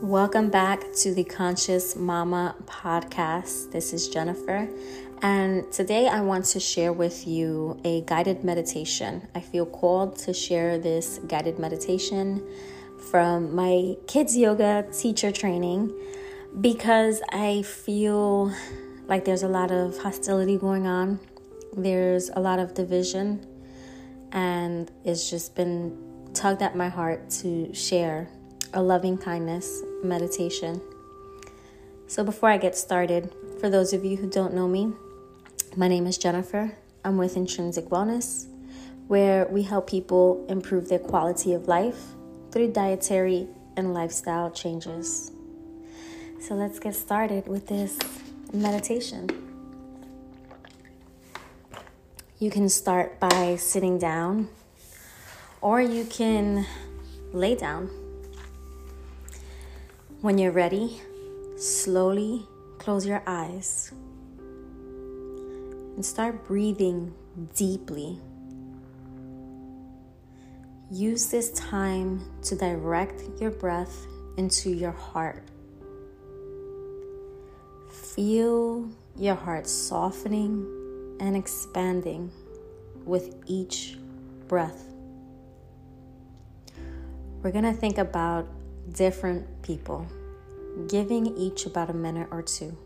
Welcome back to the Conscious Mama podcast. This is Jennifer, and today I want to share with you a guided meditation. I feel called to share this guided meditation from my kids' yoga teacher training because I feel like there's a lot of hostility going on, there's a lot of division, and it's just been tugged at my heart to share a loving kindness meditation. So, before I get started, for those of you who don't know me, my name is Jennifer. I'm with Intrinsic Wellness, where we help people improve their quality of life through dietary and lifestyle changes. So, let's get started with this meditation. You can start by sitting down, or you can lay down. When you're ready, slowly close your eyes and start breathing deeply. Use this time to direct your breath into your heart. Feel your heart softening and expanding with each breath. We're going to think about different people, giving each about a minute or two.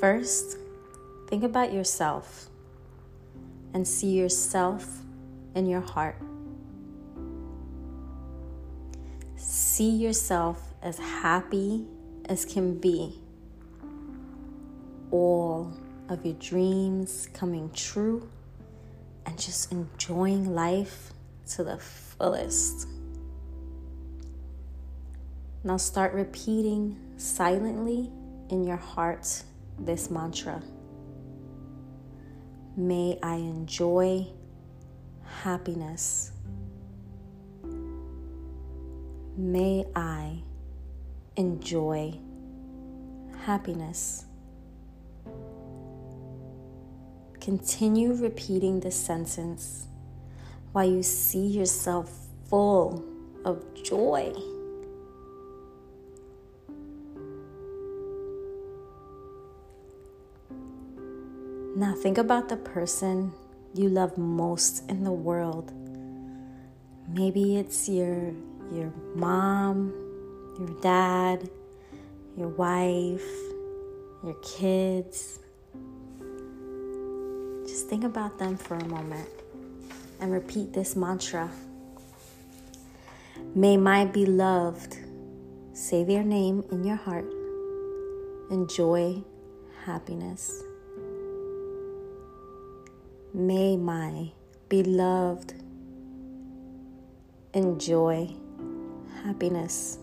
First, think about yourself and see yourself in your heart. See yourself as happy as can be. All of your dreams coming true and just enjoying life to the fullest. Now start repeating silently in your heart this mantra. May I enjoy happiness. May I enjoy happiness. Continue repeating this sentence while you see yourself full of joy. Now think about the person you love most in the world. Maybe it's your your mom, your dad, your wife, your kids. Just think about them for a moment and repeat this mantra. May my beloved say their name in your heart. Enjoy happiness. May my beloved enjoy happiness.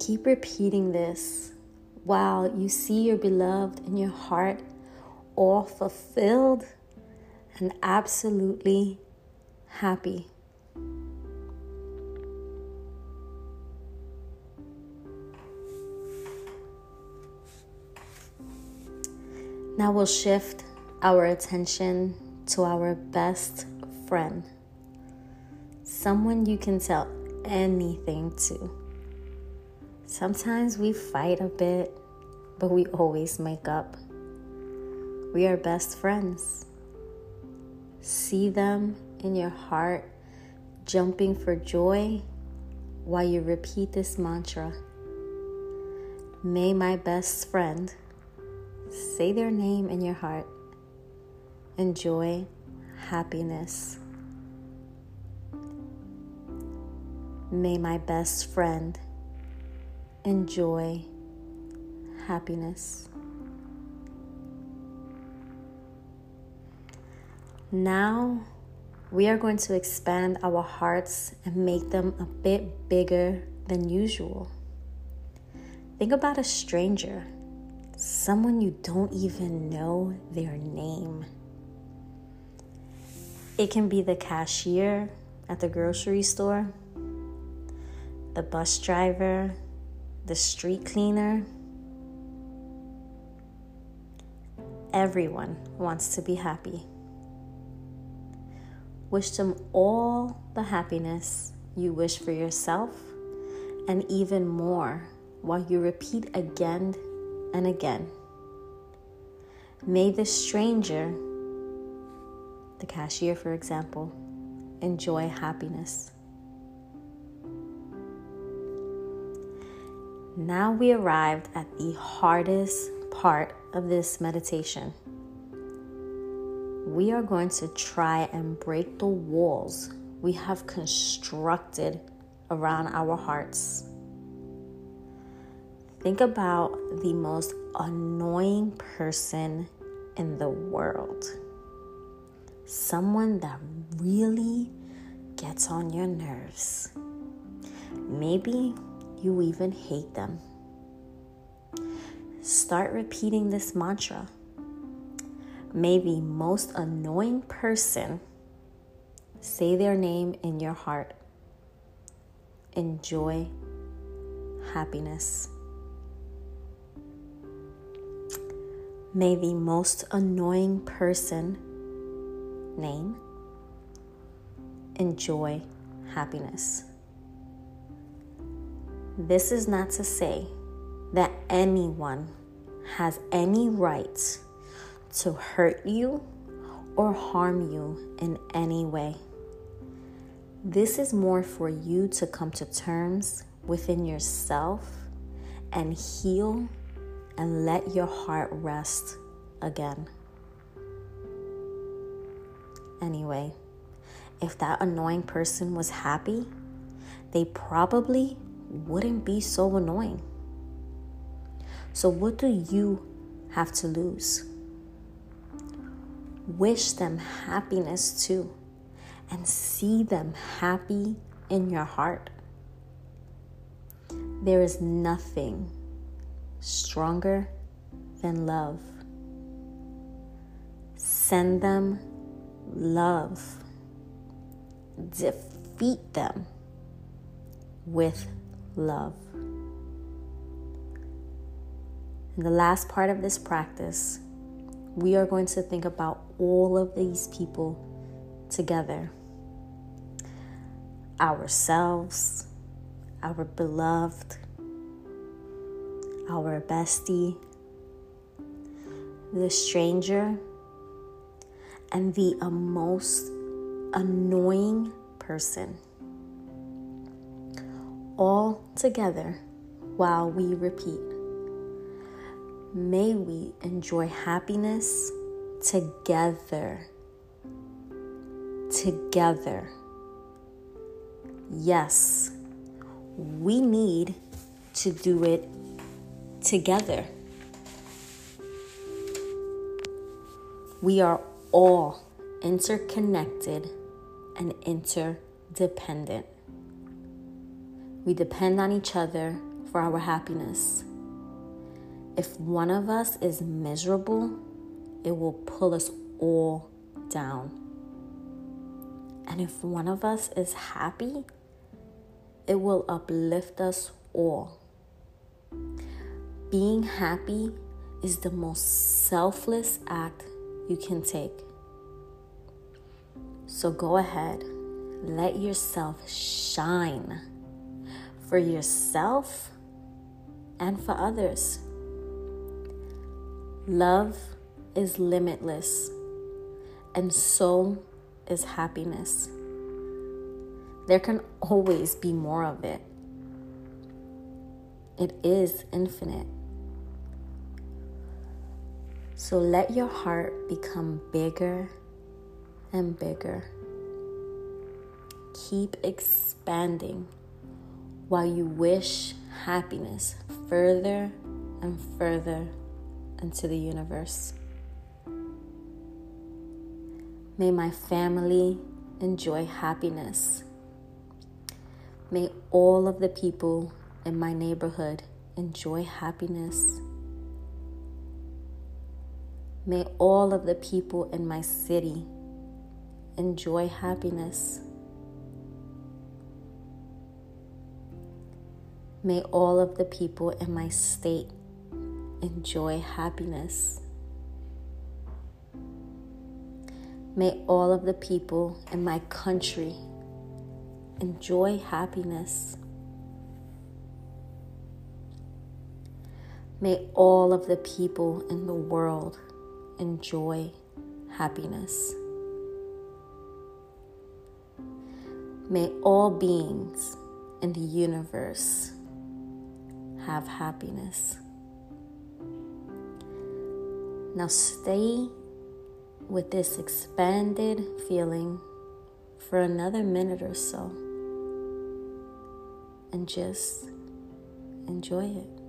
Keep repeating this while you see your beloved in your heart all fulfilled and absolutely happy. Now we'll shift our attention to our best friend, someone you can tell anything to. Sometimes we fight a bit, but we always make up. We are best friends. See them in your heart jumping for joy while you repeat this mantra May my best friend Say their name in your heart. Enjoy happiness. May my best friend enjoy happiness. Now we are going to expand our hearts and make them a bit bigger than usual. Think about a stranger someone you don't even know their name. It can be the cashier at the grocery store, the bus driver, the street cleaner. Everyone wants to be happy. Wish them all the happiness you wish for yourself, and even more while you repeat again and again. May the stranger, the cashier, for example, enjoy happiness. Now we arrived at the hardest part of this meditation. We are going to try and break the walls we have constructed around our hearts. Think about the most annoying person in the world. Someone that really gets on your nerves. Maybe you even hate them. Start repeating this mantra. Maybe most annoying person say their name in your heart. Enjoy happiness. May the most annoying person name enjoy happiness. This is not to say that anyone has any right to hurt you or harm you in any way. This is more for you to come to terms within yourself and heal and let your heart rest again. Anyway, if that annoying person was happy, they probably wouldn't be so annoying. So, what do you have to lose? Wish them happiness too and see them happy in your heart. There is nothing stronger than love. Send them love. Defeat them with love. In the last part of this practice, we are going to think about all of these people together ourselves, our beloved, our bestie, the stranger, and the most annoying person all together while we repeat. May we enjoy happiness together. Together. Yes, we need to do it together. We are all interconnected and interdependent. We depend on each other for our happiness. If one of us is miserable, it will pull us all down. And if one of us is happy, it will uplift us all. Being happy is the most selfless act you can take. So go ahead, let yourself shine for yourself and for others. Love is limitless, and so is happiness. There can always be more of it. It is infinite. So let your heart become bigger and bigger. Keep expanding while you wish happiness further and further into the universe. May my family enjoy happiness. May all of the people in my neighborhood enjoy happiness. May all of the people in my city enjoy happiness. May all of the people in my state enjoy happiness. May all of the people in my country enjoy happiness. May all of the people in the world enjoy happiness. May all beings in the universe have happiness. Now stay with this expanded feeling for another minute or so and just enjoy it.